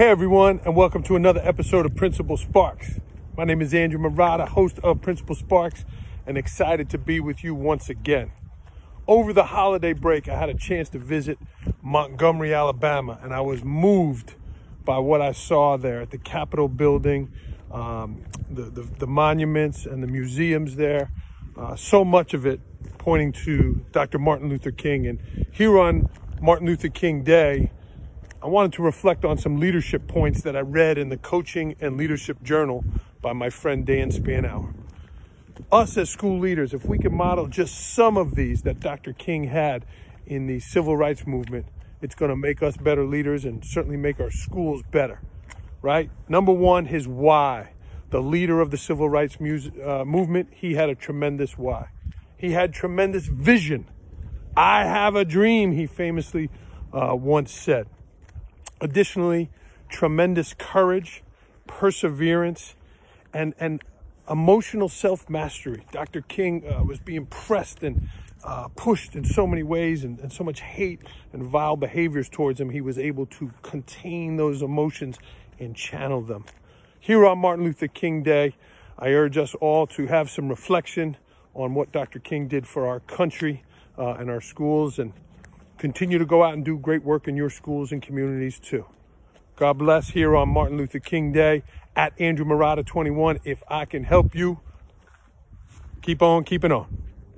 Hey everyone, and welcome to another episode of Principal Sparks. My name is Andrew Marotta, host of Principal Sparks, and excited to be with you once again. Over the holiday break, I had a chance to visit Montgomery, Alabama, and I was moved by what I saw there at the Capitol building, um, the, the, the, monuments and the museums there. Uh, so much of it pointing to Dr. Martin Luther King. And here on Martin Luther King Day, I wanted to reflect on some leadership points that I read in the Coaching and Leadership Journal by my friend Dan Spainhour. Us as school leaders, if we can model just some of these that Dr. King had in the civil rights movement, it's going to make us better leaders and certainly make our schools better, right? Number one, his why. The leader of the civil rights uh, movement, he had a tremendous why. He had tremendous vision. I have a dream, he famously uh, once said. Additionally, tremendous courage, perseverance, and, and emotional self mastery. Dr. King uh, was being pressed and uh, pushed in so many ways and, and so much hate and vile behaviors towards him. He was able to contain those emotions and channel them. Here on Martin Luther King Day, I urge us all to have some reflection on what Dr. King did for our country uh, and our schools and Continue to go out and do great work in your schools and communities too. God bless here on Martin Luther King Day at Andrew Marotta 21. If I can help you, keep on keeping on.